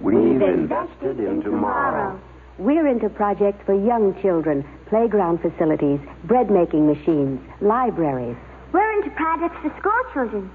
We've invested in tomorrow. We're into projects for young children, playground facilities, bread making machines, libraries. We're into projects for school children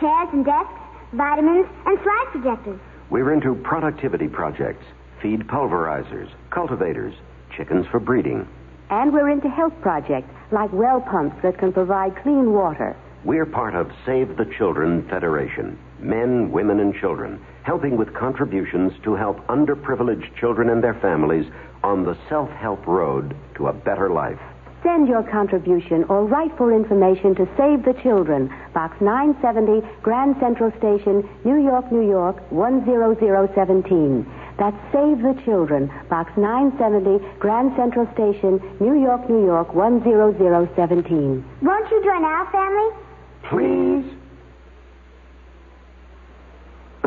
chairs and desks, vitamins, and slide projectors. We're into productivity projects, feed pulverizers, cultivators, chickens for breeding. And we're into health projects like well pumps that can provide clean water. We're part of Save the Children Federation. Men, women, and children, helping with contributions to help underprivileged children and their families on the self help road to a better life. Send your contribution or write for information to Save the Children, Box 970, Grand Central Station, New York, New York, 10017. That's Save the Children, Box 970, Grand Central Station, New York, New York, 10017. Won't you join our family? Please.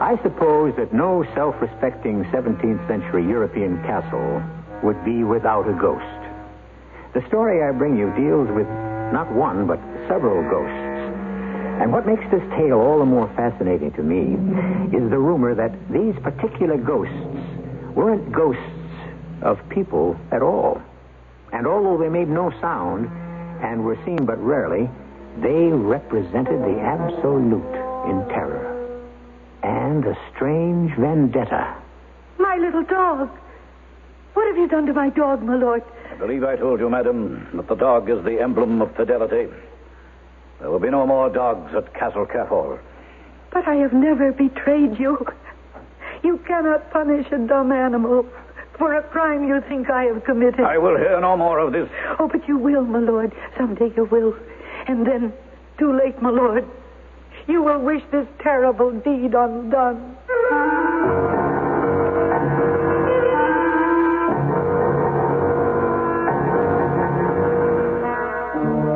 I suppose that no self respecting 17th century European castle would be without a ghost. The story I bring you deals with not one, but several ghosts. And what makes this tale all the more fascinating to me is the rumor that these particular ghosts weren't ghosts of people at all. And although they made no sound and were seen but rarely, they represented the absolute in terror and a strange vendetta. My little dog. What have you done to my dog, my lord? I believe I told you, madam, that the dog is the emblem of fidelity. There will be no more dogs at Castle Kerfol. But I have never betrayed you. You cannot punish a dumb animal for a crime you think I have committed. I will hear no more of this. Oh, but you will, my lord. Someday you will. And then, too late, my lord. You will wish this terrible deed undone.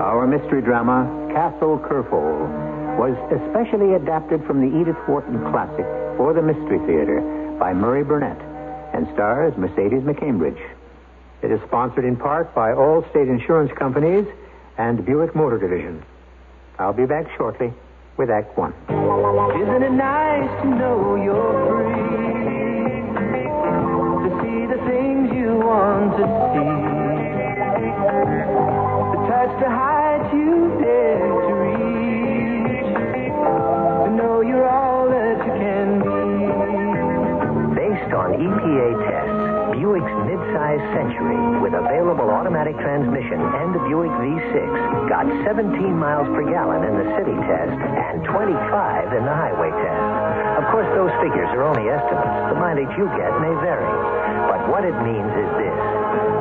Our mystery drama, Castle Kerfol, was especially adapted from the Edith Wharton classic for the Mystery Theater by Murray Burnett and stars Mercedes McCambridge. It is sponsored in part by Allstate insurance companies and Buick Motor Division. I'll be back shortly with Act One. Isn't it nice to know you're free? To see the things you want to see. To touch the heights you dare to reach. To know you're all that you can be. Based on EPA tests, Buick's midsize Century with available automatic transmission and the Buick V6 got 17 miles per gallon in the city test and 25 in the highway test. Of course, those figures are only estimates. The mileage you get may vary. But what it means is this.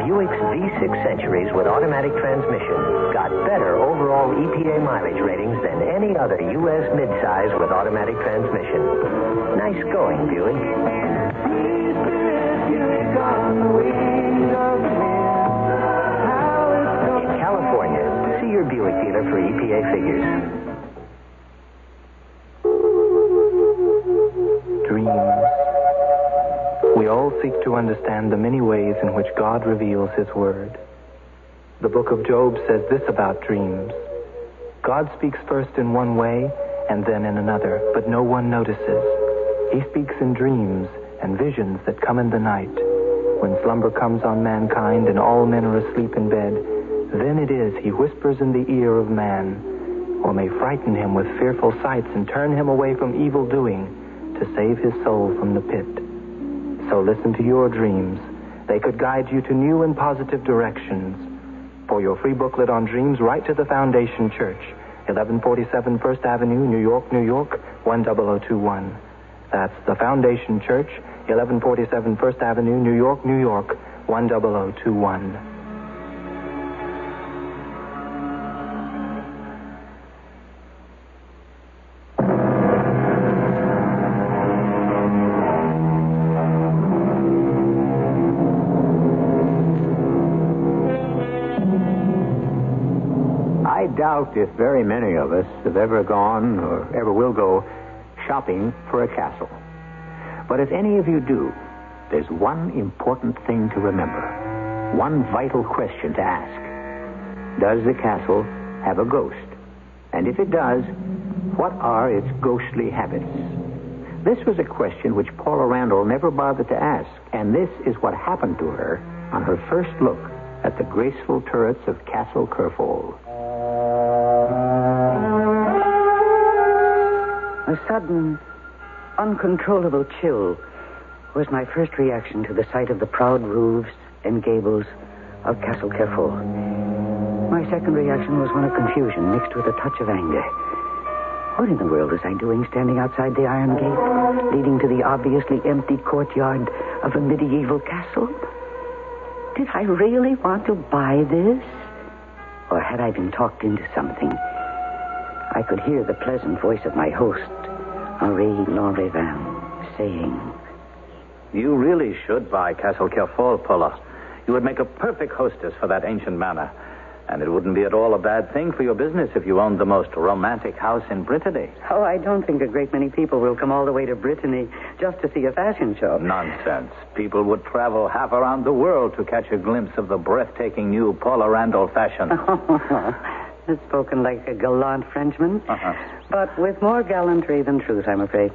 Buick's V6 Centuries with automatic transmission got better overall EPA mileage ratings than any other U.S. midsize with automatic transmission. Nice going, Buick. Your Buick dealer for EPA figures. Dreams. We all seek to understand the many ways in which God reveals His Word. The book of Job says this about dreams God speaks first in one way and then in another, but no one notices. He speaks in dreams and visions that come in the night. When slumber comes on mankind and all men are asleep in bed, then it is he whispers in the ear of man, or may frighten him with fearful sights and turn him away from evil doing to save his soul from the pit. So listen to your dreams. They could guide you to new and positive directions. For your free booklet on dreams, write to the Foundation Church, 1147 First Avenue, New York, New York, 10021. That's the Foundation Church, 1147 First Avenue, New York, New York, 10021. Doubt if very many of us have ever gone or ever will go shopping for a castle. But if any of you do, there's one important thing to remember, one vital question to ask. Does the castle have a ghost? And if it does, what are its ghostly habits? This was a question which Paula Randall never bothered to ask, and this is what happened to her on her first look at the graceful turrets of Castle Kerfol. A sudden, uncontrollable chill was my first reaction to the sight of the proud roofs and gables of Castle Kerfol. My second reaction was one of confusion mixed with a touch of anger. What in the world was I doing standing outside the iron gate, leading to the obviously empty courtyard of a medieval castle? Did I really want to buy this? Or had I been talked into something? I could hear the pleasant voice of my host, Henri Lanrivain, saying, You really should buy Castle Kerfol, Paula. You would make a perfect hostess for that ancient manor. And it wouldn't be at all a bad thing for your business if you owned the most romantic house in Brittany. Oh, I don't think a great many people will come all the way to Brittany just to see a fashion show. Nonsense. People would travel half around the world to catch a glimpse of the breathtaking new Paula Randall fashion. That's spoken like a gallant Frenchman, Uh-huh. but with more gallantry than truth, I'm afraid.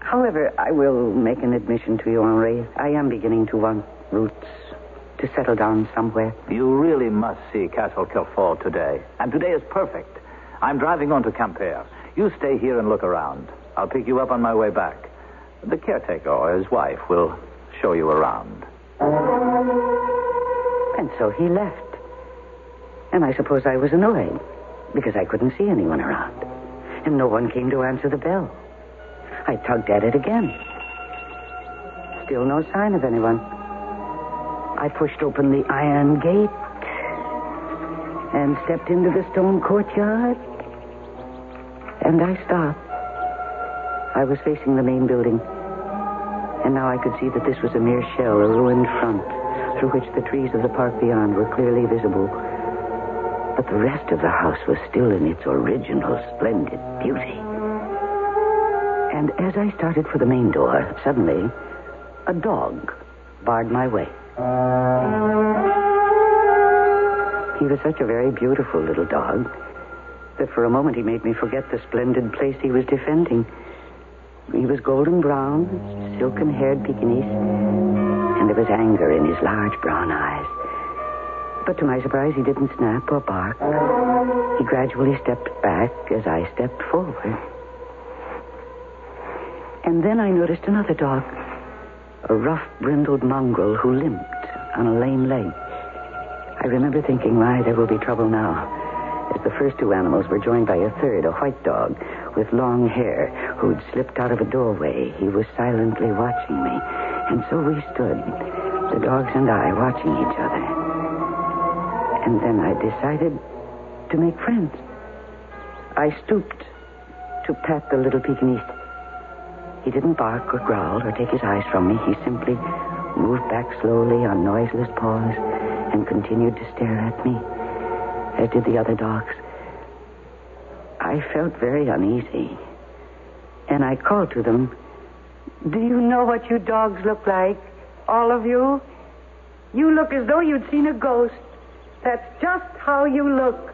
However, I will make an admission to you, Henri. I am beginning to want roots to settle down somewhere. You really must see Castle Kerfol today. And today is perfect. I'm driving on to Quimper. You stay here and look around. I'll pick you up on my way back. The caretaker or his wife will show you around. And so he left. And I suppose I was annoyed because I couldn't see anyone around. And no one came to answer the bell. I tugged at it again. Still no sign of anyone. I pushed open the iron gate and stepped into the stone courtyard. And I stopped. I was facing the main building. And now I could see that this was a mere shell, a ruined front, through which the trees of the park beyond were clearly visible. But the rest of the house was still in its original splendid beauty. And as I started for the main door, suddenly a dog barred my way. He was such a very beautiful little dog that for a moment he made me forget the splendid place he was defending. He was golden brown, silken haired Pekingese, and there was anger in his large brown eyes. But to my surprise, he didn't snap or bark. He gradually stepped back as I stepped forward. And then I noticed another dog, a rough, brindled mongrel who limped on a lame leg. I remember thinking, why, there will be trouble now. As the first two animals were joined by a third, a white dog with long hair who'd slipped out of a doorway. He was silently watching me. And so we stood, the dogs and I, watching each other. And then I decided to make friends. I stooped to pat the little Pekingese. He didn't bark or growl or take his eyes from me. He simply moved back slowly on noiseless paws and continued to stare at me, as did the other dogs. I felt very uneasy, and I called to them, Do you know what you dogs look like? All of you? You look as though you'd seen a ghost. That's just how you look.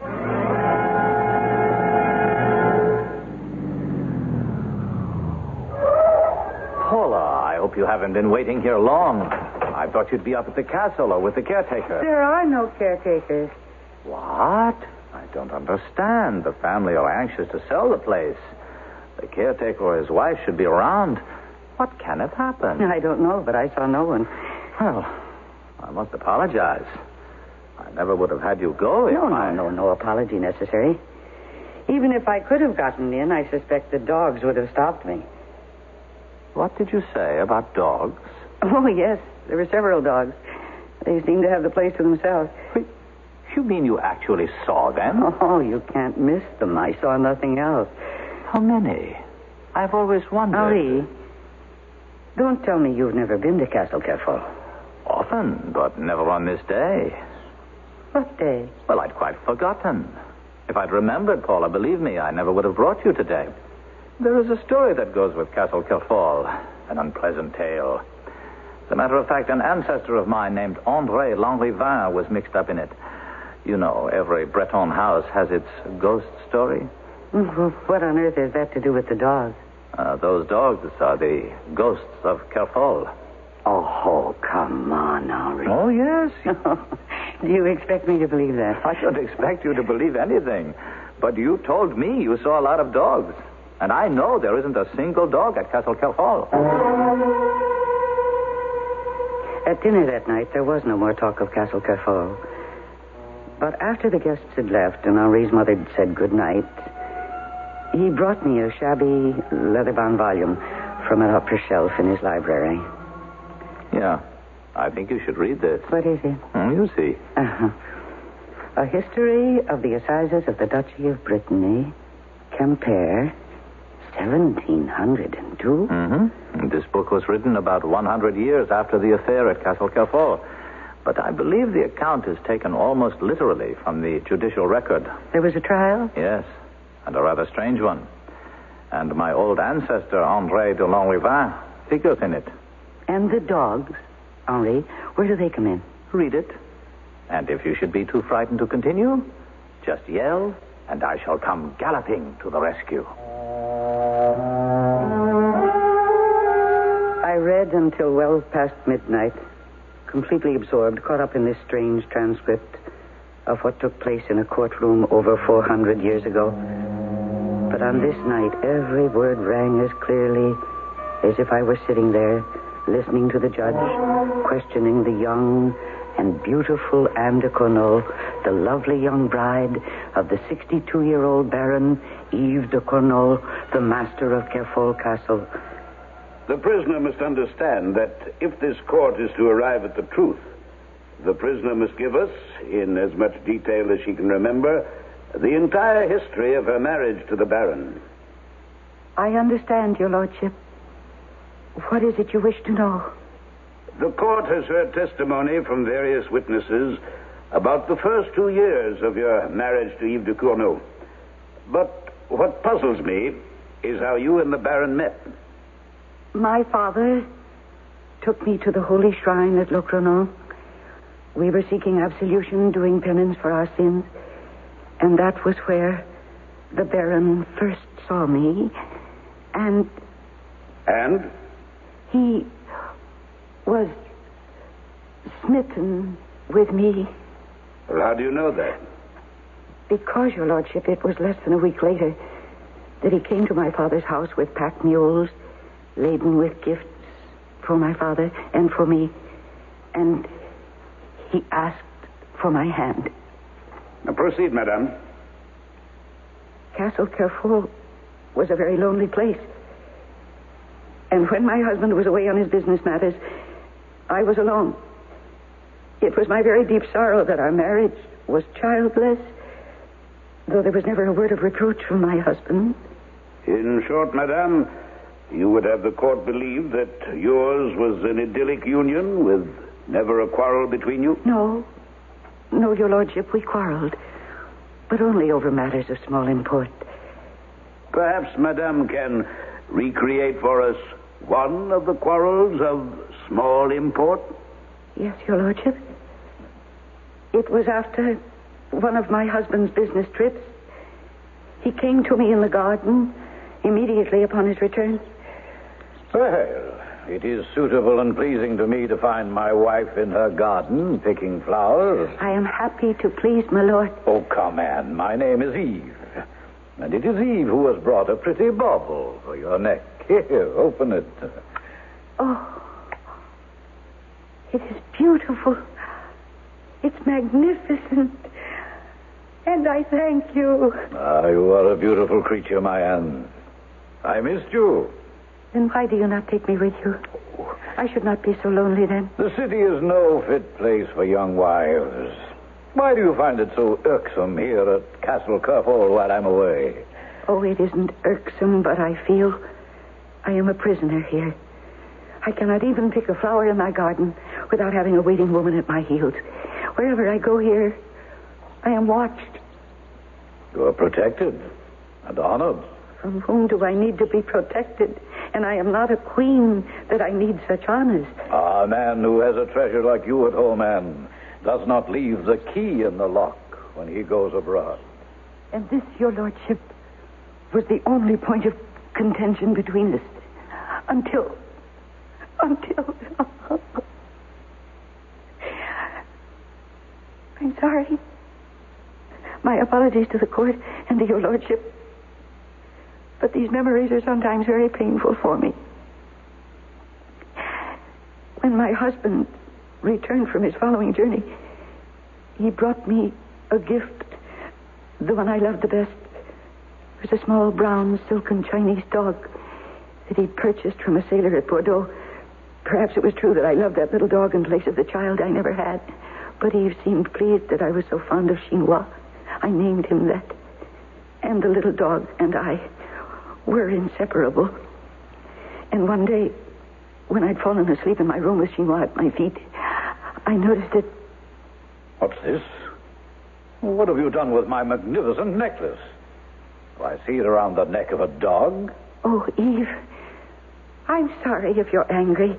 Paula, I hope you haven't been waiting here long. I thought you'd be up at the castle or with the caretaker. There are no caretakers. What? I don't understand. The family are anxious to sell the place. The caretaker or his wife should be around. What can have happened? I don't know, but I saw no one. Well, I must apologize. Never would have had you go if No, no, I... no, no apology necessary. Even if I could have gotten in, I suspect the dogs would have stopped me. What did you say about dogs? Oh, yes. There were several dogs. They seemed to have the place to themselves. Wait, you mean you actually saw them? Oh, you can't miss them. I saw nothing else. How many? I've always wondered. Ali, don't tell me you've never been to Castle Kerfol. Often, but never on this day. What day? Well, I'd quite forgotten. If I'd remembered, Paula, believe me, I never would have brought you today. There is a story that goes with Castle Kerfol, an unpleasant tale. As a matter of fact, an ancestor of mine named André Lanrivain was mixed up in it. You know, every Breton house has its ghost story. What on earth has that to do with the dogs? Uh, those dogs are the ghosts of Kerfol. Oh, come on, Henri. Oh, yes. do you expect me to believe that? I don't expect you to believe anything. But you told me you saw a lot of dogs. And I know there isn't a single dog at Castle Kerfol. At dinner that night, there was no more talk of Castle Kerfol. But after the guests had left and Henri's mother had said good night, he brought me a shabby leather-bound volume from an upper shelf in his library. Yeah. I think you should read this. What is it? Oh, you see. Uh-huh. A history of the assizes of the Duchy of Brittany, Quimper, 1702. Mm-hmm. This book was written about 100 years after the affair at Castle Kerfol. But I believe the account is taken almost literally from the judicial record. There was a trial? Yes, and a rather strange one. And my old ancestor, André de Lanrivain, figures in it. And the dogs, Henri, where do they come in? Read it. And if you should be too frightened to continue, just yell, and I shall come galloping to the rescue. I read until well past midnight, completely absorbed, caught up in this strange transcript of what took place in a courtroom over 400 years ago. But on this night, every word rang as clearly as if I were sitting there, listening to the judge, questioning the young and beautiful Anne de Cornault, the lovely young bride of the 62-year-old Baron Yves de Cornault, the master of Kerfol Castle. The prisoner must understand that if this court is to arrive at the truth, the prisoner must give us, in as much detail as she can remember, the entire history of her marriage to the Baron. I understand, Your Lordship. What is it you wish to know? The court has heard testimony from various witnesses about the first two years of your marriage to Yves de Cornault. But what puzzles me is how you and the Baron met. My father took me to the holy shrine at Locronan. We were seeking absolution, doing penance for our sins. And that was where the Baron first saw me. And And? He was smitten with me. Well, how do you know that? Because, Your Lordship, it was less than a week later that he came to my father's house with packed mules laden with gifts for my father and for me. And he asked for my hand. Now proceed, madame. Castle Kerfol was a very lonely place. And when my husband was away on his business matters, I was alone. It was my very deep sorrow that our marriage was childless, though there was never a word of reproach from my husband. In short, madame, you would have the court believe that yours was an idyllic union with never a quarrel between you? No. No, Your Lordship, we quarreled. But only over matters of small import. Perhaps madame can recreate for us one of the quarrels of small import? Yes, Your Lordship. It was after one of my husband's business trips. He came to me in the garden immediately upon his return. Well, it is suitable and pleasing to me to find my wife in her garden picking flowers. I am happy to please my lord. Oh, come, Anne. My name is Yves. And it is Yves who has brought a pretty bauble for your neck. Here, open it. Oh, it is beautiful. It's magnificent. And I thank you. Ah, you are a beautiful creature, my Anne. I missed you. Then why do you not take me with you? I should not be so lonely then. The city is no fit place for young wives. Why do you find it so irksome here at Castle Kerfol while I'm away? Oh, it isn't irksome, but I feel I am a prisoner here. I cannot even pick a flower in my garden without having a waiting woman at my heels. Wherever I go here, I am watched. You are protected and honored. From whom do I need to be protected? And I am not a queen that I need such honors. Ah, a man who has a treasure like you at home, Anne, does not leave the key in the lock when he goes abroad. And this, your lordship, was the only point of contention between us. Until. Until. I'm sorry. My apologies to the court and to your lordship. But these memories are sometimes very painful for me. When my husband returned from his following journey, he brought me a gift, the one I loved the best. It was a small brown silken Chinese dog that he'd purchased from a sailor at Bordeaux. Perhaps it was true that I loved that little dog in place of the child I never had. But Yves seemed pleased that I was so fond of Chinois. I named him that. And the little dog and I were inseparable. And one day, when I'd fallen asleep in my room with Chinois at my feet, I noticed it. What's this? What have you done with my magnificent necklace? Do I see it around the neck of a dog? Oh, Yves, I'm sorry if you're angry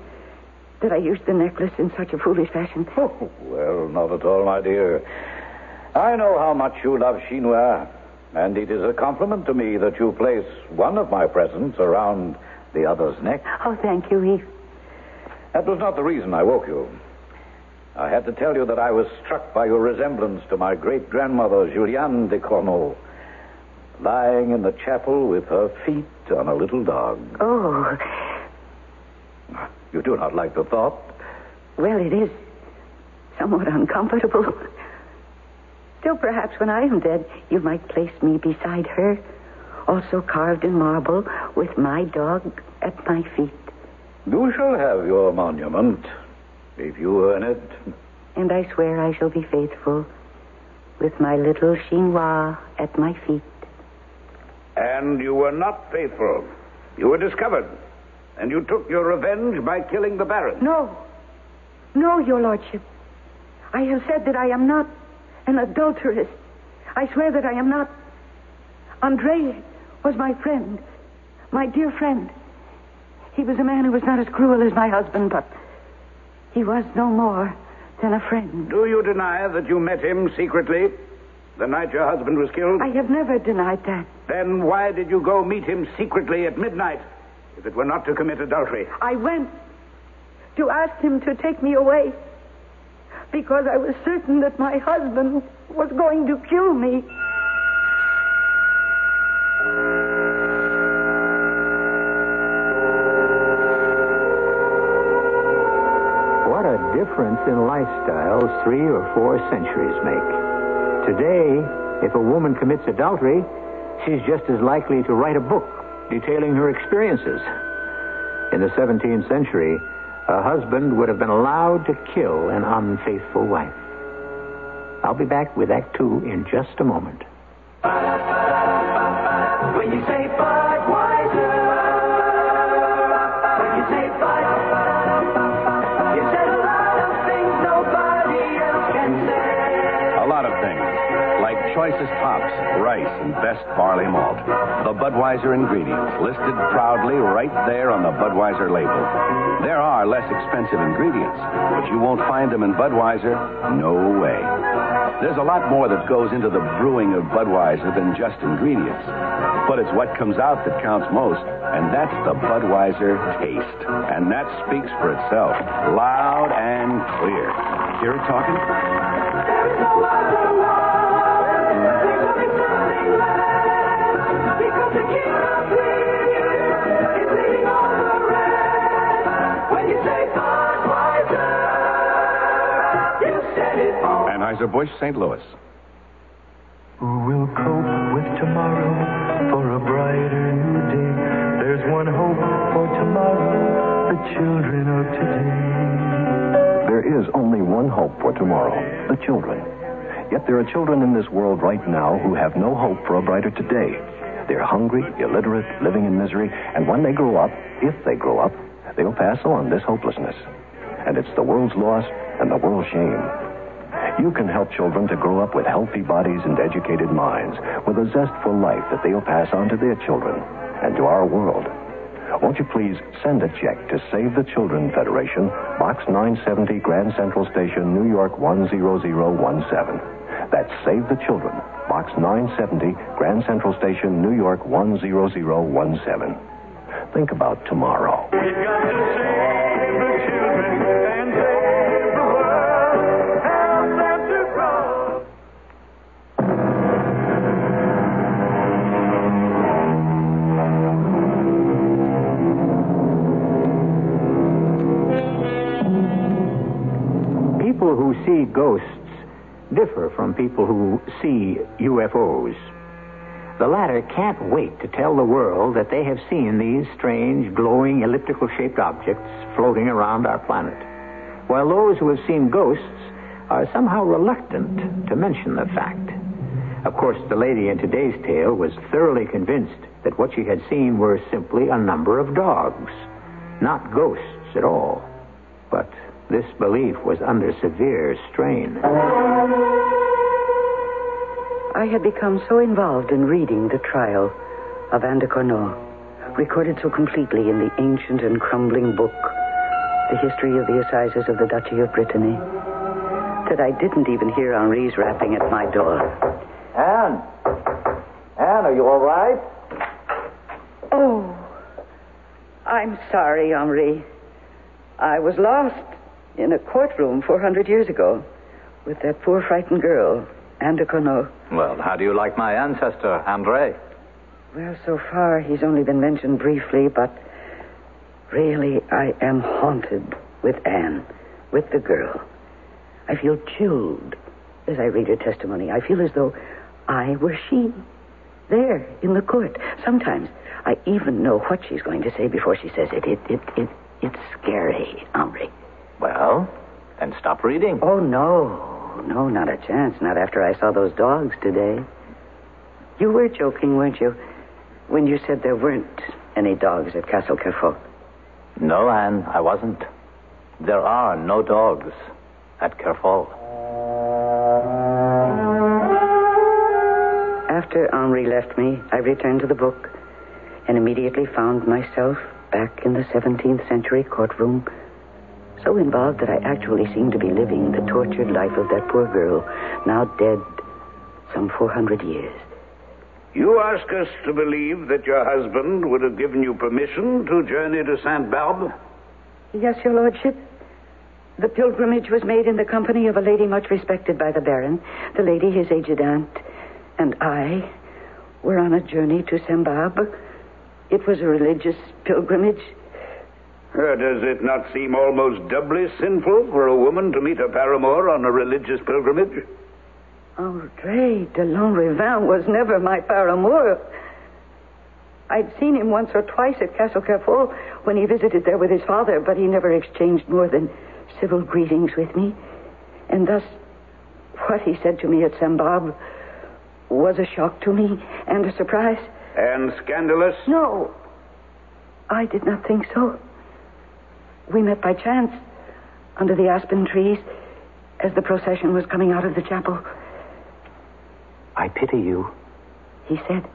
that I used the necklace in such a foolish fashion. Oh, well, not at all, my dear. I know how much you love Chinois, and it is a compliment to me that you place one of my presents around the other's neck. Oh, thank you, Yves. That was not the reason I woke you. I had to tell you that I was struck by your resemblance to my great grandmother, Juliane de Cornault, lying in the chapel with her feet on a little dog. Oh, You do not like the thought? well, it is somewhat uncomfortable. Still, perhaps when I am dead, you might place me beside her, also carved in marble, with my dog at my feet. You shall have your monument, if you earn it. And I swear I shall be faithful, with my little chinois at my feet. And you were not faithful. You were discovered. And you took your revenge by killing the Baron. No. No, your lordship. I have said that I am not an adulteress. I swear that I am not. Andre was my friend, my dear friend. He was a man who was not as cruel as my husband, but he was no more than a friend. Do you deny that you met him secretly the night your husband was killed? I have never denied that. Then why did you go meet him secretly at midnight if it were not to commit adultery? I went to ask him to take me away because I was certain that my husband was going to kill me. What a difference in lifestyles three or four centuries make. Today, if a woman commits adultery, she's just as likely to write a book detailing her experiences. In the 17th century, a husband would have been allowed to kill an unfaithful wife. I'll be back with Act Two in just a moment. When you say choicest hops, rice, and best barley malt. The Budweiser ingredients listed proudly right there on the Budweiser label. There are less expensive ingredients, but you won't find them in Budweiser. No way. There's a lot more that goes into the brewing of Budweiser than just ingredients. But it's what comes out that counts most, and that's the Budweiser taste. And that speaks for itself, loud and clear. Hear it talking? Anheuser-Busch, St. Louis. Who will cope with tomorrow for a brighter new day? There's one hope for tomorrow, the children of today. There is only one hope for tomorrow the children. Yet there are children in this world right now who have no hope for a brighter today. They're hungry, illiterate, living in misery, and when they grow up, if they grow up, they'll pass on this hopelessness. And it's the world's loss and the world's shame. You can help children to grow up with healthy bodies and educated minds, with a zest for life that they'll pass on to their children and to our world. Won't you please send a check to Save the Children Federation, Box 970, Grand Central Station, New York 10017. That's Save the Children, Box 970, Grand Central Station, New York 10017. Think about tomorrow. People who see ghosts differ from people who see UFOs. The latter can't wait to tell the world that they have seen these strange, glowing, elliptical shaped objects floating around our planet, while those who have seen ghosts are somehow reluctant to mention the fact. Of course, the lady in today's tale was thoroughly convinced that what she had seen were simply a number of dogs, not ghosts at all. But this belief was under severe strain. I had become so involved in reading the trial of Anne de Cornault, recorded so completely in the ancient and crumbling book, The History of the Assizes of the Duchy of Brittany, that I didn't even hear Henri's rapping at my door. Anne! Anne, are you all right? Oh, I'm sorry, Henri. I was lost in a courtroom 400 years ago with that poor frightened girl, Anne de Cornault. Well, how do you like my ancestor, Andre? Well, so far he's only been mentioned briefly, but really I am haunted with Anne, with the girl. I feel chilled as I read her testimony. I feel as though I were she, there in the court. Sometimes I even know what she's going to say before she says it. It, it, it, it's scary, Henri. Well, then stop reading. Oh, no. No, not a chance. Not after I saw those dogs today. You were joking, weren't you, when you said there weren't any dogs at Castle Kerfol? No, Anne, I wasn't. There are no dogs at Kerfol. After Henri left me, I returned to the book and immediately found myself back in the 17th century courtroom, so involved that I actually seemed to be living the tortured life of that poor girl, now dead some 400 years. You ask us to believe that your husband would have given you permission to journey to St. Barbe? Yes, your lordship. The pilgrimage was made in the company of a lady much respected by the baron, the lady his aged aunt, and I were on a journey to St. Barbe. It was a religious pilgrimage. Uh, does it not seem almost doubly sinful for a woman to meet her paramour on a religious pilgrimage? Andre de Lanrivain was never my paramour. I'd seen him once or twice at Castle Kerfol when he visited there with his father, but he never exchanged more than civil greetings with me. And thus, what he said to me at. Barbe was a shock to me and a surprise. And scandalous? No, I did not think so. We met by chance under the aspen trees as the procession was coming out of the chapel. I pity you. He said.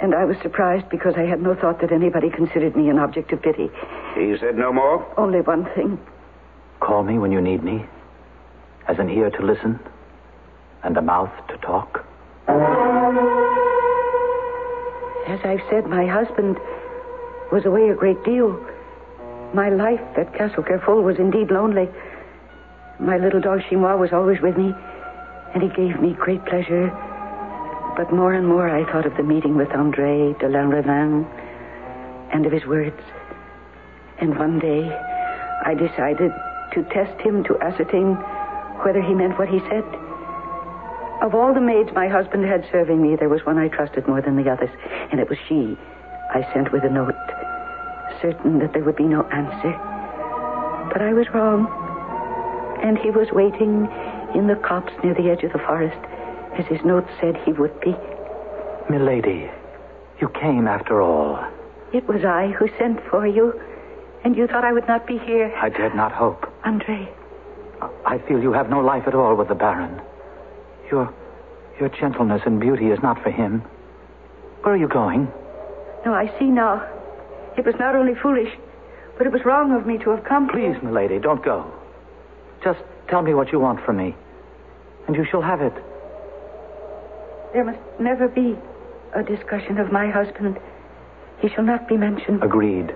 And I was surprised because I had no thought that anybody considered me an object of pity. He said no more? Only one thing. Call me when you need me, as an ear to listen and a mouth to talk. As I've said, my husband was away a great deal. My life at Castle Kerfol was indeed lonely. My little dog Chinois was always with me, and he gave me great pleasure. But more and more I thought of the meeting with Andre de Lanrivain and of his words. And one day I decided to test him to ascertain whether he meant what he said. Of all the maids my husband had serving me, there was one I trusted more than the others, and it was she I sent with a note, certain that there would be no answer. But I was wrong, and he was waiting in the copse near the edge of the forest, as his note said he would be. Milady, you came after all. It was I who sent for you, and you thought I would not be here. I dared not hope. Andre, I feel you have no life at all with the Baron. Your, your gentleness and beauty is not for him. Where are you going? No, I see now. It was not only foolish, but it was wrong of me to have come. Please, milady, don't go. Just tell me what you want from me, and you shall have it. There must never be a discussion of my husband. He shall not be mentioned. Agreed.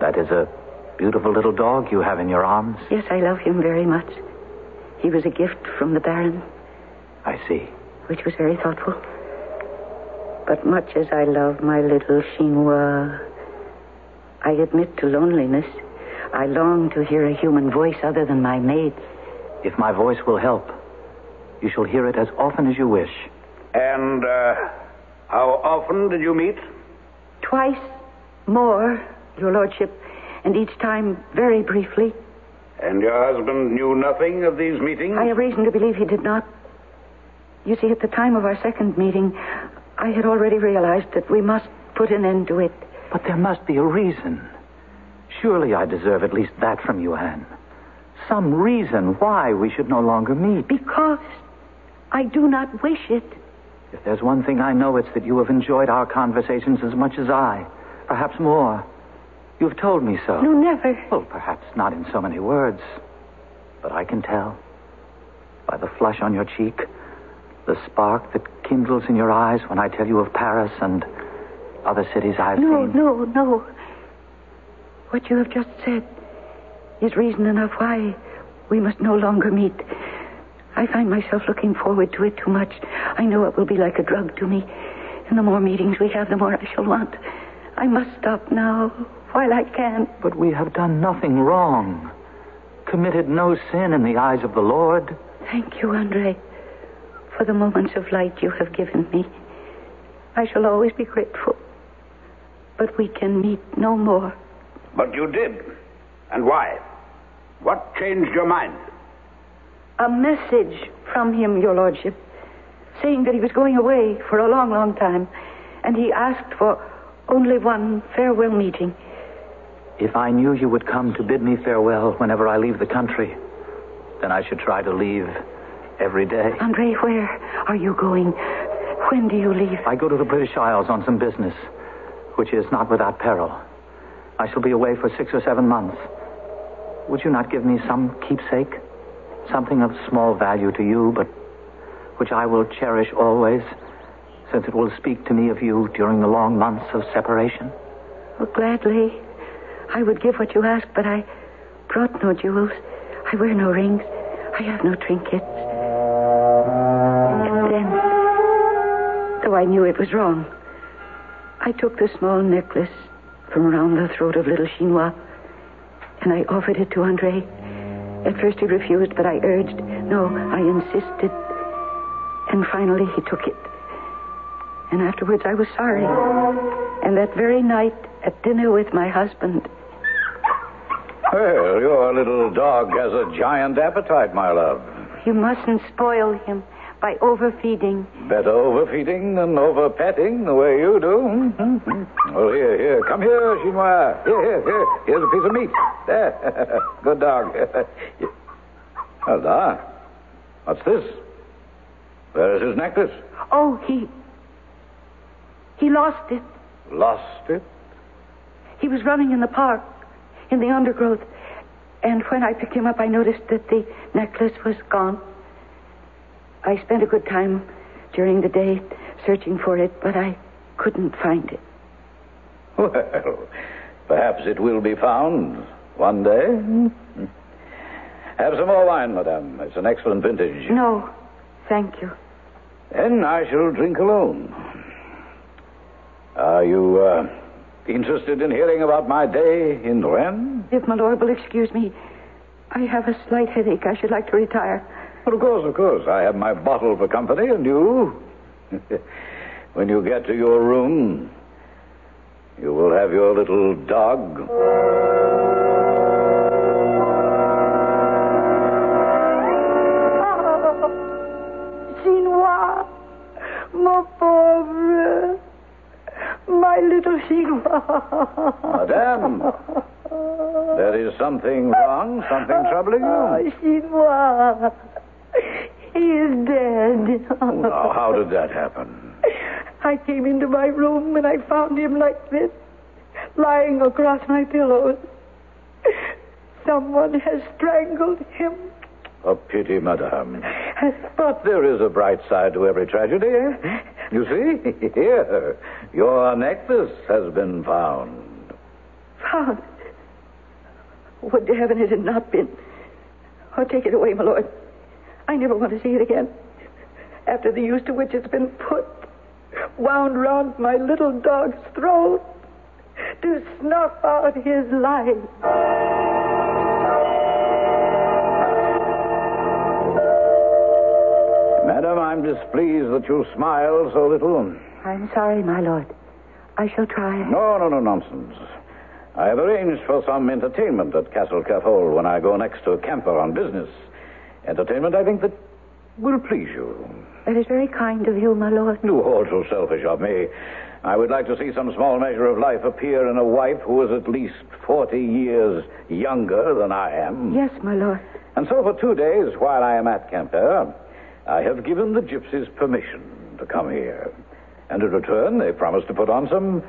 That is a beautiful little dog you have in your arms. Yes, I love him very much. He was a gift from the Baron, I see. which was very thoughtful. But much as I love my little chinois, I admit to loneliness. I long to hear a human voice other than my maid's. If my voice will help, you shall hear it as often as you wish. And uh, how often did you meet? Twice more, Your Lordship, and each time very briefly. And your husband knew nothing of these meetings? I have reason to believe he did not. You see, at the time of our second meeting, I had already realized that we must put an end to it. But there must be a reason. Surely I deserve at least that from you, Anne. Some reason why we should no longer meet. Because I do not wish it. If there's one thing I know, it's that you have enjoyed our conversations as much as I. Perhaps more. You've told me so. No, never. Well, perhaps not in so many words. But I can tell. By the flush on your cheek, the spark that kindles in your eyes when I tell you of Paris and other cities I've no, seen. no, no. No. What you have just said is reason enough why we must no longer meet. I find myself looking forward to it too much. I know it will be like a drug to me. And the more meetings we have, the more I shall want. I must stop now while I can. But we have done nothing wrong. Committed no sin in the eyes of the Lord. Thank you, Andre, for the moments of light you have given me. I shall always be grateful. But we can meet no more. But you did. And why? What changed your mind? A message from him, Your Lordship, saying that he was going away for a long, long time, and he asked for only one farewell meeting. If I knew you would come to bid me farewell whenever I leave the country, then I should try to leave every day. Andre, where are you going? When do you leave? I go to the British Isles on some business, which is not without peril. I shall be away for six or seven months. Would you not give me some keepsake? Something of small value to you, but which I will cherish always, since it will speak to me of you during the long months of separation? Well, gladly. I would give what you ask, but I brought no jewels. I wear no rings. I have no trinkets. I knew it was wrong, I took the small necklace from around the throat of little Chinois, and I offered it to Andre. At first he refused, but I urged. No, I insisted. And finally he took it. And afterwards I was sorry. And that very night, at dinner with my husband, Well, your little dog has a giant appetite, my love. you mustn't spoil him by overfeeding. Better overfeeding than overpetting the way you do. Mm-hmm. Well, here, here. Come here, Chinois. Here, here, here. Here's a piece of meat. There. Good dog. Hello. What's this? Where is his necklace? Oh, he. He lost it. Lost it? He was running in the park, in the undergrowth. And when I picked him up, I noticed that the necklace was gone. I spent a good time during the day searching for it, but I couldn't find it. Well, perhaps it will be found one day. Have some more wine, madame. It's an excellent vintage. No, thank you. Then I shall drink alone. Are you uh, interested in hearing about my day in Rennes? If my lord will excuse me, I have a slight headache. I should like to retire. Of course, of course. I have my bottle for company, and you. when you get to your room, you will have your little dog. Chinois, mon pauvre, my little Chinois. Madame, There is something wrong, something troubling you. Oh, Chinois. He is dead. Now, how did that happen? I came into my room and I found him like this, lying across my pillows. Someone has strangled him. A pity, madame. But there is a bright side to every tragedy. eh? You see, here, your necklace has been found. Found. Would to heaven it had not been. Oh, take it away, my lord. I never want to see it again. After the use to which it's been put, wound round my little dog's throat to snuff out his life. Madam, I'm displeased that you smile so little. I'm sorry, my lord. I shall try. No, no, no, nonsense. I have arranged for some entertainment at Castle Kerfol when I go next to Quimper on business. Entertainment, I think, that will please you. That is very kind of you, my lord. You hold so selfish of me. I would like to see some small measure of life appear in a wife who is at least 40 years younger than I am. Yes, my lord. And so for two days, while I am at Quimper, I have given the gypsies permission to come here. And in return, they promise to put on some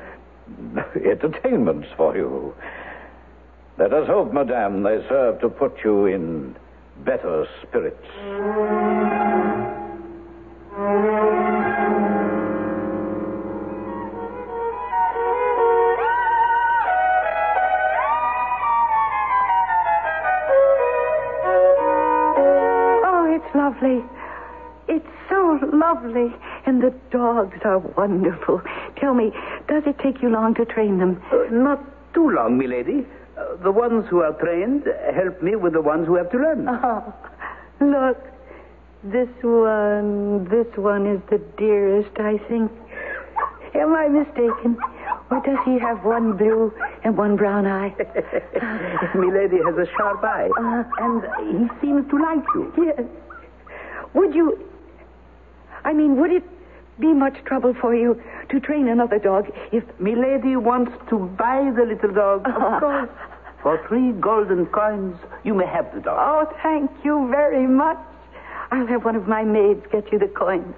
entertainments for you. Let us hope, madame, they serve to put you in better spirits. Oh, it's lovely. It's so lovely. And the dogs are wonderful. Tell me, does it take you long to train them? Uh, not too long, milady. Uh, the ones who are trained help me with the ones who have to learn. Oh, look. This one, this one is the dearest, I think. Am I mistaken? Or does he have one blue and one brown eye? milady has a sharp eye, Uh, and he seems to like you. Yes. Would you. I mean, would it be much trouble for you to train another dog if. Milady wants to buy the little dog, of course. For three golden coins, you may have the dog. Oh, thank you very much. I'll have one of my maids get you the coins.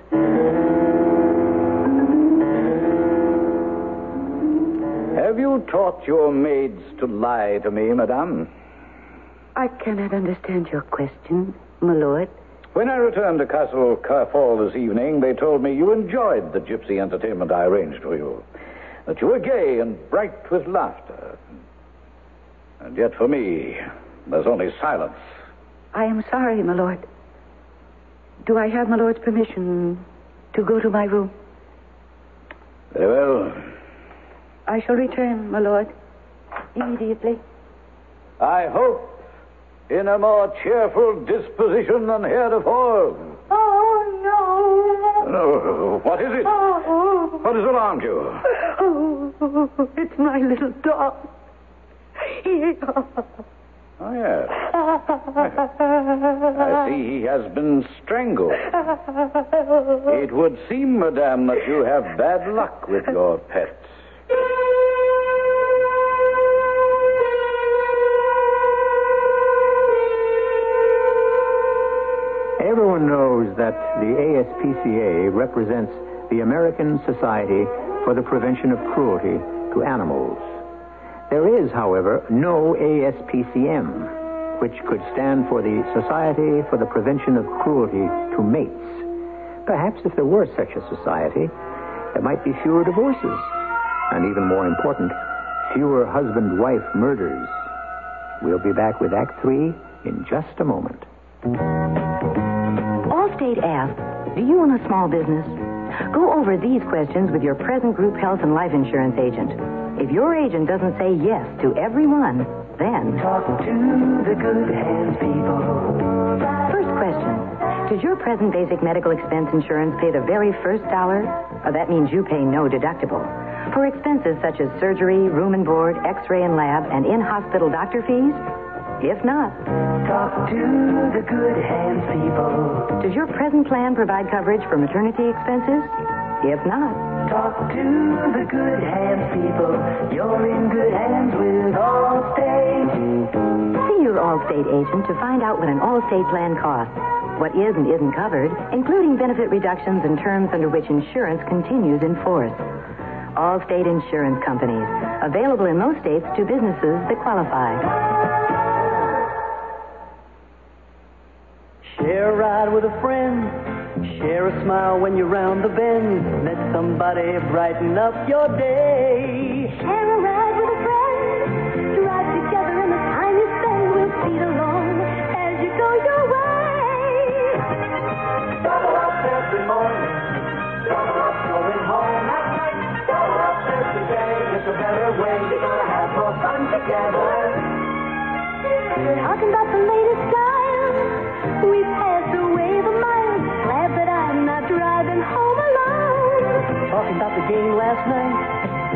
Have you taught your maids to lie to me, madame? I cannot understand your question, my lord. When I returned to Castle Kerfol this evening, they told me you enjoyed the gypsy entertainment I arranged for you. That you were gay and bright with laughter. And yet for me, there's only silence. I am sorry, my lord. Do I have my lord's permission to go to my room? Very well. I shall return, my lord, immediately. I hope in a more cheerful disposition than heretofore. Oh, no. No, what is it? Oh, What has alarmed you? oh, it's my little dog. He... Oh, yes. I see he has been strangled. It would seem, madame, that you have bad luck with your pets. Everyone knows that the ASPCA represents the American Society for the Prevention of Cruelty to Animals. There is, however, no ASPCM, which could stand for the Society for the Prevention of Cruelty to Mates. Perhaps if there were such a society, there might be fewer divorces, and even more important, fewer husband wife murders. We'll be back with Act Three in just a moment. Allstate asks, do you own a small business? Go over these questions with your present group health and life insurance agent. If your agent doesn't say yes to every one, then Talk to the good hands people. First question. Does your present basic medical expense insurance pay the very first dollar? Or that means you pay no deductible. For expenses such as surgery, room and board, x-ray and lab, and in-hospital doctor fees? If not, Talk to the good hands people. does your present plan provide coverage for maternity expenses? If not, Talk to the good hands people. You're in good hands with Allstate. See your Allstate agent to find out what an Allstate plan costs, what is and isn't covered, including benefit reductions and terms under which insurance continues in force. Allstate Insurance Companies, available in most states to businesses that qualify. Share a ride with a friend. Share a smile when you're round the bend. Let somebody brighten up your day. Share a ride with a friend. Drive together and the time you spend will speed along as you go your way. Double up every morning. Double up going home at night. Double up every day. It's a better way. We're gonna have more fun together. Talking about the latest style. We've passed Talking about the game last night.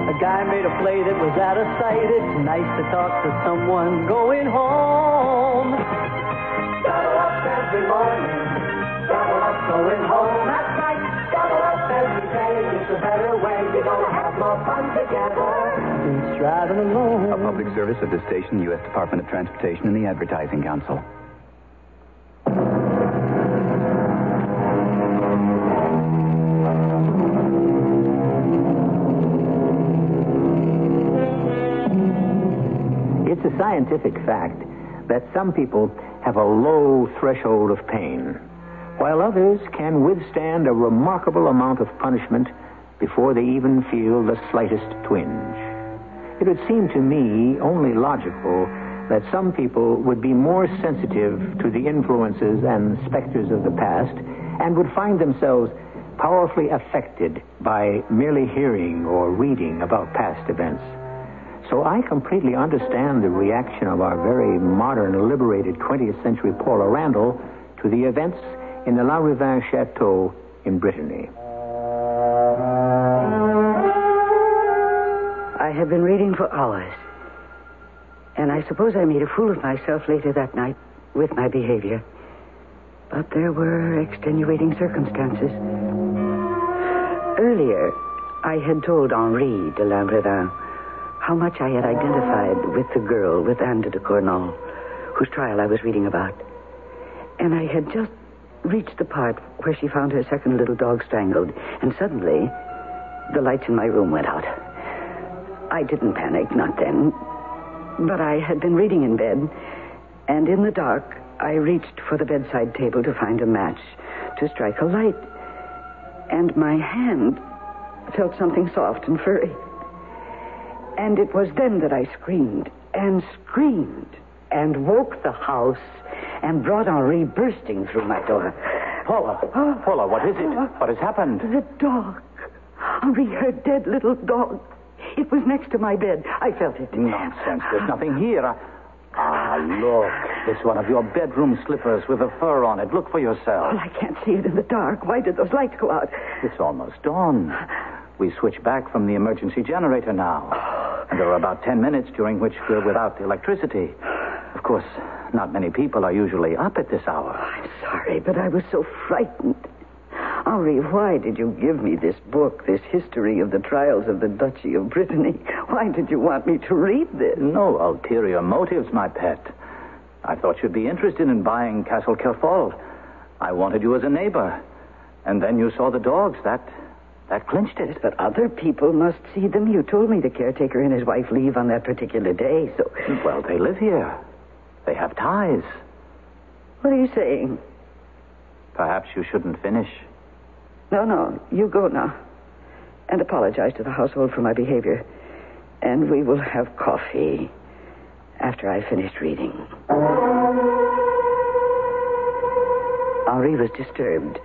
A guy made a play that was out of sight. It's nice to talk to someone going home. Double up every morning. Double up going home. Double up every day. It's a better way. We're gonna have more fun together. Driving alone. A public service of this station, U.S. Department of Transportation, and the Advertising Council. It's a scientific fact that some people have a low threshold of pain, while others can withstand a remarkable amount of punishment before they even feel the slightest twinge. It would seem to me only logical that some people would be more sensitive to the influences and specters of the past and would find themselves powerfully affected by merely hearing or reading about past events. So I completely understand the reaction of our very modern, liberated 20th century Paula Randall to the events in the Lanrivain Chateau in Brittany. I have been reading for hours. And I suppose I made a fool of myself later that night with my behavior. But there were extenuating circumstances. Earlier, I had told Henri de Lanrivain how much I had identified with the girl with Anne de Cornault, whose trial I was reading about. And I had just reached the part where she found her second little dog strangled, and suddenly the lights in my room went out. I didn't panic, not then. But I had been reading in bed, and in the dark, I reached for the bedside table to find a match to strike a light. And my hand felt something soft and furry. And it was then that I screamed and screamed and woke the house and brought Henri bursting through my door. Paula, Paula, what is it? What has happened? The dog. Henri, her dead little dog. It was next to my bed. I felt it. Nonsense. There's nothing here. I- Ah, look. It's one of your bedroom slippers with a fur on it. Look for yourself. Well, I can't see it in the dark. Why did those lights go out? It's almost dawn. We switch back from the emergency generator now. And there are about ten minutes during which we're without electricity. Of course, not many people are usually up at this hour. Oh, I'm sorry, but I was so frightened. Henri, why did you give me this book, this history of the trials of the Duchy of Brittany? Why did you want me to read this? No ulterior motives, my pet. I thought you'd be interested in buying Castle Kerfol. I wanted you as a neighbor. And then you saw the dogs. That that clinched it. But other people must see them. You told me the caretaker and his wife leave on that particular day, so. Well, they live here. They have ties. What are you saying? Perhaps you shouldn't finish. No, no. You go now. And apologize to the household for my behavior. And we will have coffee after I finished reading. Henri was disturbed,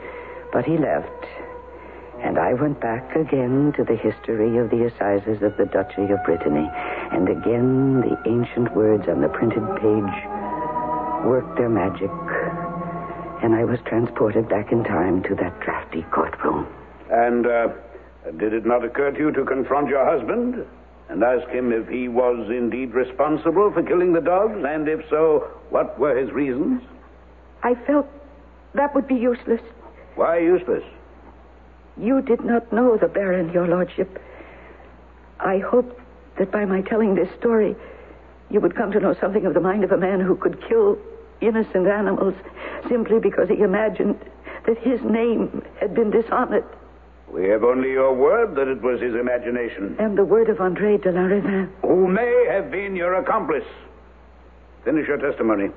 but he left. And I went back again to the history of the assizes of the Duchy of Brittany. And again the ancient words on the printed page worked their magic. And I was transported back in time to that drafty courtroom. And uh, did it not occur to you to confront your husband and ask him if he was indeed responsible for killing the dogs? And if so, what were his reasons? I felt that would be useless. Why useless? You did not know the Baron, Your Lordship. I hoped that by my telling this story, you would come to know something of the mind of a man who could kill innocent animals simply because he imagined that his name had been dishonored. We have only your word that it was his imagination. And the word of Andre de Lanrivain. Who may have been your accomplice. Finish your testimony.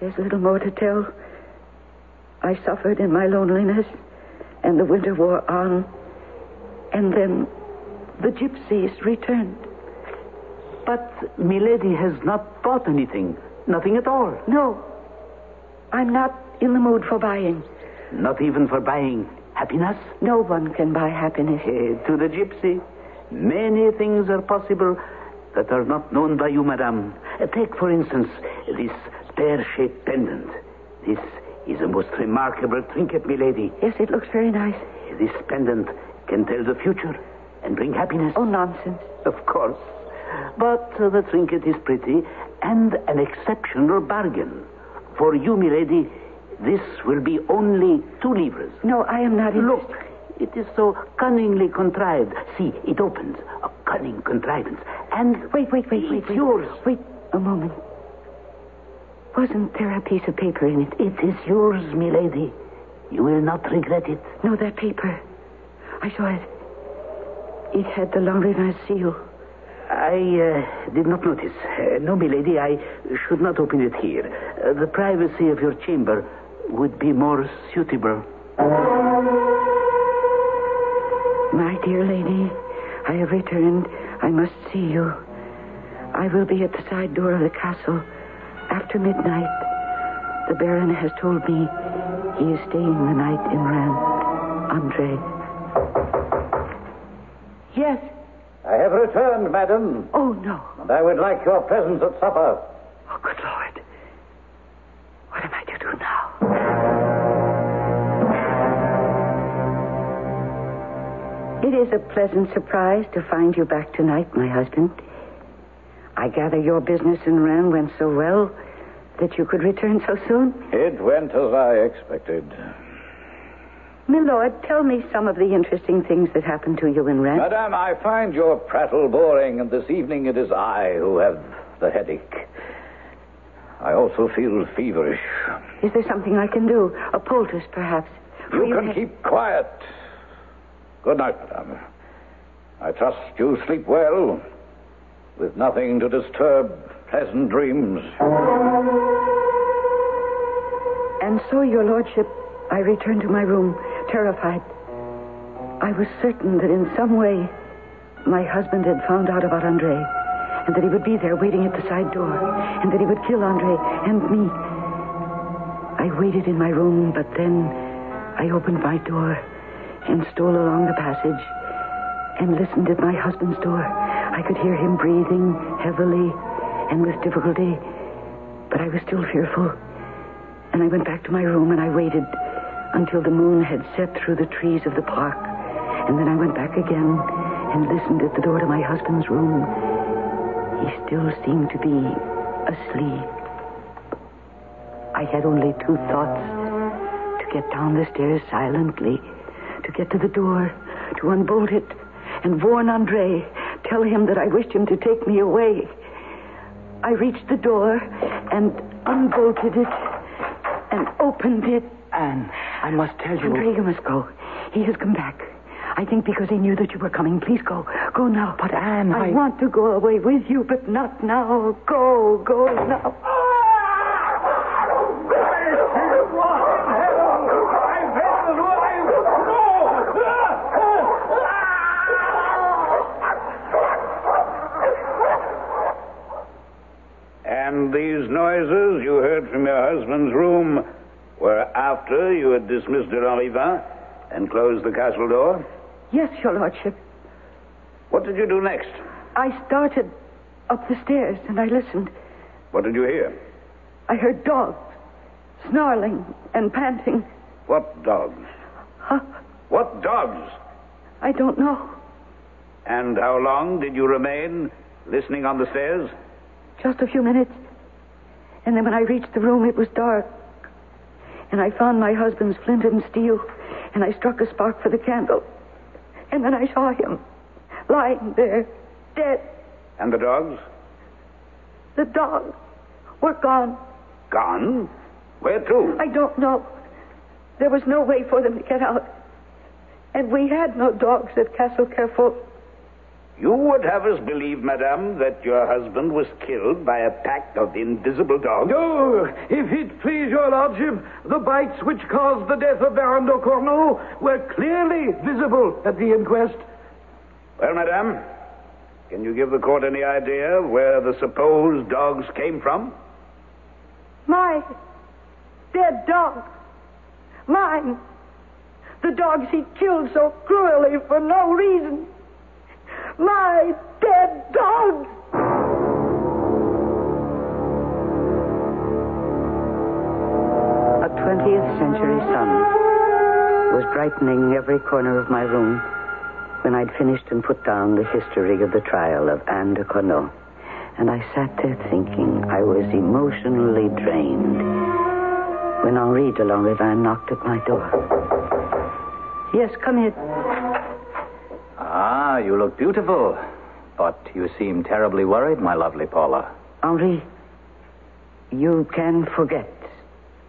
There's little more to tell. I suffered in my loneliness, and the winter wore on. And then the gypsies returned. But Milady has not bought anything. Nothing at all. No, I'm not in the mood for buying. Not even for buying happiness? No one can buy happiness. Eh, to the gypsy, many things are possible that are not known by you, madame. Take, for instance, this pear-shaped pendant. This is a most remarkable trinket, milady. Yes, it looks very nice. This pendant can tell the future and bring happiness. Oh, nonsense. Of course. But uh, the trinket is pretty and an exceptional bargain. For you, milady, this will be only two livres. No, I am not interested. Look, it is so cunningly contrived. See, it opens. A cunning contrivance. And Wait, wait, wait, wait, it's wait. yours. Wait a moment. Wasn't there a piece of paper in it? It is yours, milady. You will not regret it. No, that paper. I saw it. It had the Lanrivain seal. I uh, did not notice. Uh, no, milady, I should not open it here. Uh, the privacy of your chamber would be more suitable. My dear lady, I have returned. I must see you. I will be at the side door of the castle after midnight. The Baron has told me he is staying the night in Rennes. Andre. Yes. I have returned, madam, Oh, no. and I would like your presence at supper. Oh, good Lord. What am I to do now? It is a pleasant surprise to find you back tonight, my husband. I gather your business in Rennes went so well that you could return so soon. It went as I expected. Milord, tell me some of the interesting things that happened to you in Rennes. Madame, I find your prattle boring, and this evening it is I who have the headache. I also feel feverish. Is there something I can do? A poultice, perhaps? You can keep quiet. Good night, madame. I trust you sleep well, with nothing to disturb pleasant dreams. And so, your lordship, I returned to my room, terrified. I was certain that in some way my husband had found out about Andre, and that he would be there waiting at the side door, and that he would kill Andre and me. I waited in my room, but then I opened my door and stole along the passage and listened at my husband's door. I could hear him breathing heavily and with difficulty, but I was still fearful. And I went back to my room and I waited until the moon had set through the trees of the park. And then I went back again and listened at the door to my husband's room. He still seemed to be asleep. I had only two thoughts to get down the stairs silently, to get to the door, to unbolt it, and warn Andre, tell him that I wished him to take me away. I reached the door and unbolted it and opened it. Anne, I must tell you. Andre, you must go. He has come back. I think because he knew that you were coming. Please go. Go now. But, Anne, I I- want to go away with you, but not now. Go, go now. And these noises you heard from your husband's room were after you had dismissed de Lanrivain and closed the castle door? Yes, your lordship. What did you do next? I started up the stairs and I listened. What did you hear? I heard dogs snarling and panting. What dogs? Huh? What dogs? I don't know. And how long did you remain listening on the stairs? Just a few minutes. And then when I reached the room, it was dark. And I found my husband's flint and steel and I struck a spark for the candle. And then I saw him lying there, dead. And the dogs? The dogs were gone. Gone? Where to? I don't know. There was no way for them to get out. And we had no dogs at Castle Kerfol. You would have us believe, madame, that your husband was killed by a pack of invisible dogs? No, if it please your lordship, the bites which caused the death of Baron de Cornault were clearly visible at the inquest. Well, madame, can you give the court any idea where the supposed dogs came from? My dead dog. Mine. The dogs he killed so cruelly for no reason. My dead dogs. A 20th century sun was brightening every corner of my room when I'd finished and put down the history of the trial of Anne de Cornault. And I sat there thinking I was emotionally drained when Henri de Lanrivain knocked at my door. Yes, come in. Ah, you look beautiful. But you seem terribly worried, my lovely Paula. Henri, you can forget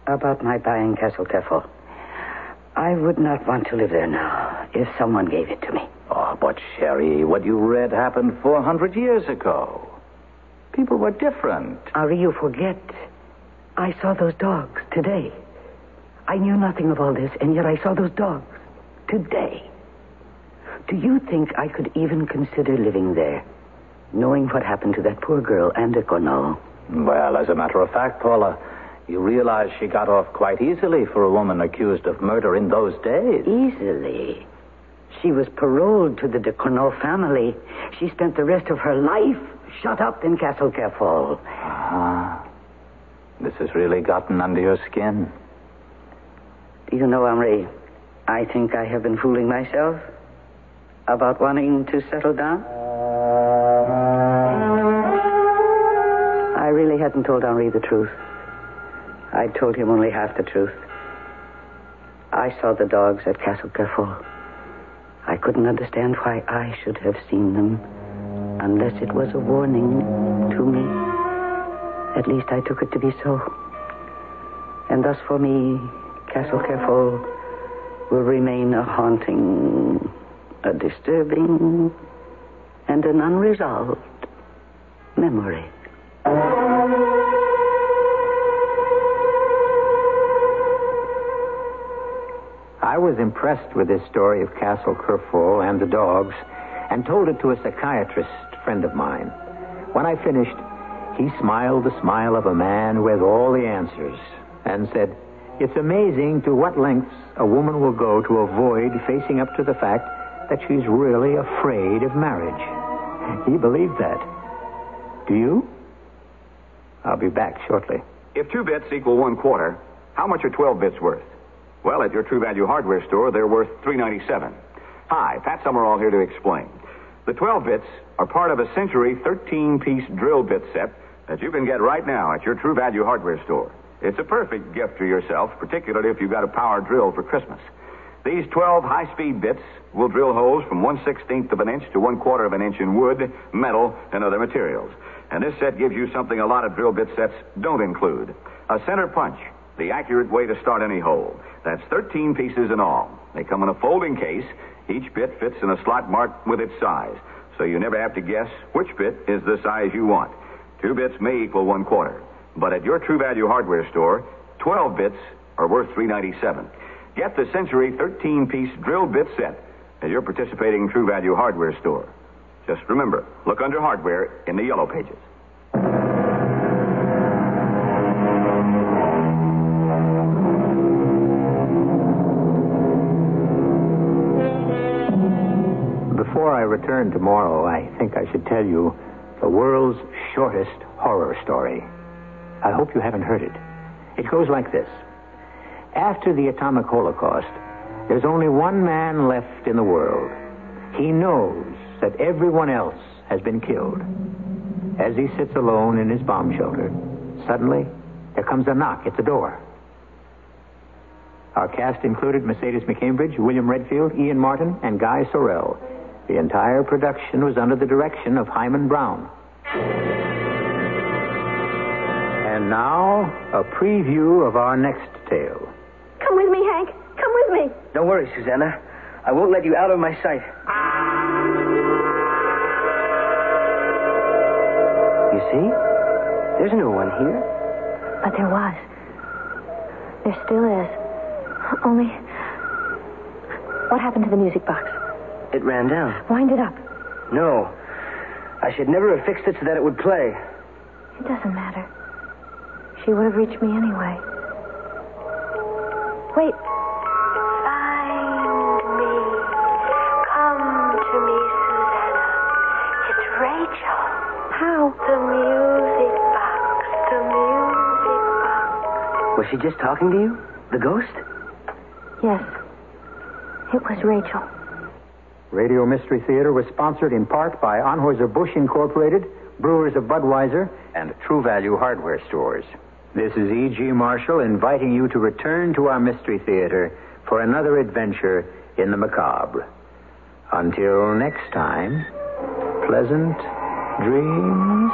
about my buying Castle Kerfol. I would not want to live there now if someone gave it to me. Oh, but Sherry, what you read happened 400 years ago. People were different. Henri, you forget. I saw those dogs today. I knew nothing of all this, and yet I saw those dogs today. Do you think I could even consider living there, knowing what happened to that poor girl, Anne de Cornault? Well, as a matter of fact, Paula, you realize she got off quite easily for a woman accused of murder in those days. Easily. She was paroled to the de Cornault family. She spent the rest of her life shut up in Castle Kerfol. Ah. This has really gotten under your skin. Do you know, Henri, I think I have been fooling myself about wanting to settle down. I really hadn't told Henri the truth. I'd told him only half the truth. I saw the dogs at Castle Kerfol. I couldn't understand why I should have seen them unless it was a warning to me. At least I took it to be so. And thus for me, Castle Kerfol will remain a haunting, a disturbing, and an unresolved memory. I was impressed with this story of Castle Kerfol and the dogs and told it to a psychiatrist friend of mine. When I finished, he smiled the smile of a man with all the answers and said, It's amazing to what lengths a woman will go to avoid facing up to the fact that she's really afraid of marriage. He believed that. Do you? I'll be back shortly. If two bits equal one quarter, how much are 12 bits worth? Well, at your True Value hardware store, they're worth $3.97. Hi, Pat Summerall here to explain. The 12 bits are part of a Century 13 piece drill bit set that you can get right now at your True Value hardware store. It's a perfect gift to yourself, particularly if you've got a power drill for Christmas. These 12 high speed bits will drill holes from 1 16th of an inch to 1 quarter of an inch in wood, metal, and other materials. And this set gives you something a lot of drill bit sets don't include a center punch, the accurate way to start any hole. That's 13 pieces in all. They come in a folding case. Each bit fits in a slot marked with its size, so you never have to guess which bit is the size you want. Two bits may equal one quarter, but at your True Value hardware store, 12 bits are worth 3.97. Get the Century 13-piece drill bit set at your participating True Value hardware store. Just remember, look under hardware in the yellow pages. Before I return tomorrow, I think I should tell you the world's shortest horror story. I hope you haven't heard it. It goes like this After the atomic holocaust, there's only one man left in the world. He knows that everyone else has been killed. As he sits alone in his bomb shelter, suddenly there comes a knock at the door. Our cast included Mercedes McCambridge, William Redfield, Ian Martin, and Guy Sorel. The entire production was under the direction of Himan Brown. And now, a preview of our next tale. Come with me, Hank. Come with me. Don't worry, Susanna. I won't let you out of my sight. You see? There's no one here. But there was. There still is. Only. What happened to the music box? It ran down. Wind it up. No. I should never have fixed it so that it would play. It doesn't matter. She would have reached me anyway. Wait. Was she just talking to you? The ghost? Yes. It was Rachel. Radio Mystery Theater was sponsored in part by Anheuser-Busch Incorporated, Brewers of Budweiser, and True Value Hardware Stores. This is E.G. Marshall inviting you to return to our Mystery Theater for another adventure in the macabre. Until next time, pleasant dreams.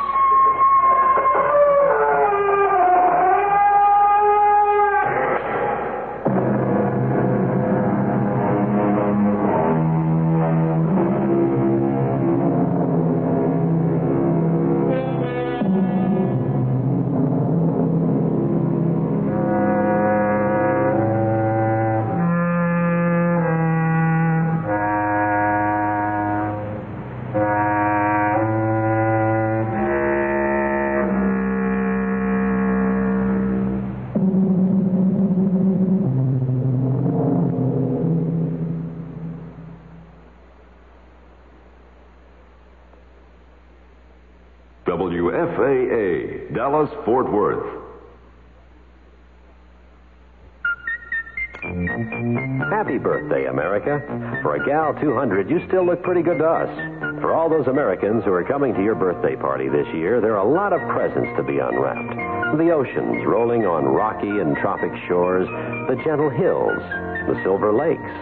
Dallas, Fort Worth. Happy birthday, America. For a gal 200, you still look pretty good to us. For all those Americans who are coming to your birthday party this year, there are a lot of presents to be unwrapped. The oceans rolling on rocky and tropic shores, the gentle hills, the silver lakes,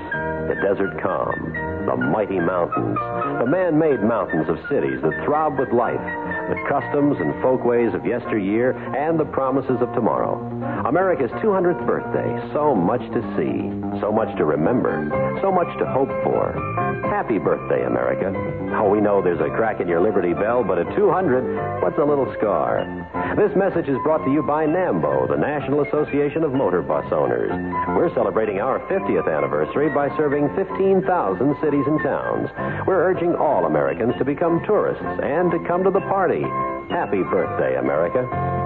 the desert calm, the mighty mountains, the man made mountains of cities that throb with life, the customs and folkways of yesteryear, and the promises of tomorrow. America's 200th birthday, so much to see, so much to remember, so much to hope for. Happy birthday, America. Oh, we know there's a crack in your Liberty Bell, but at 200, what's a little scar? This message is brought to you by NAMBO, the National Association of Motor Bus Owners. We're celebrating our 50th anniversary by serving 15,000 cities and towns. We're urging all Americans to become tourists and to come to the party. Happy birthday, America.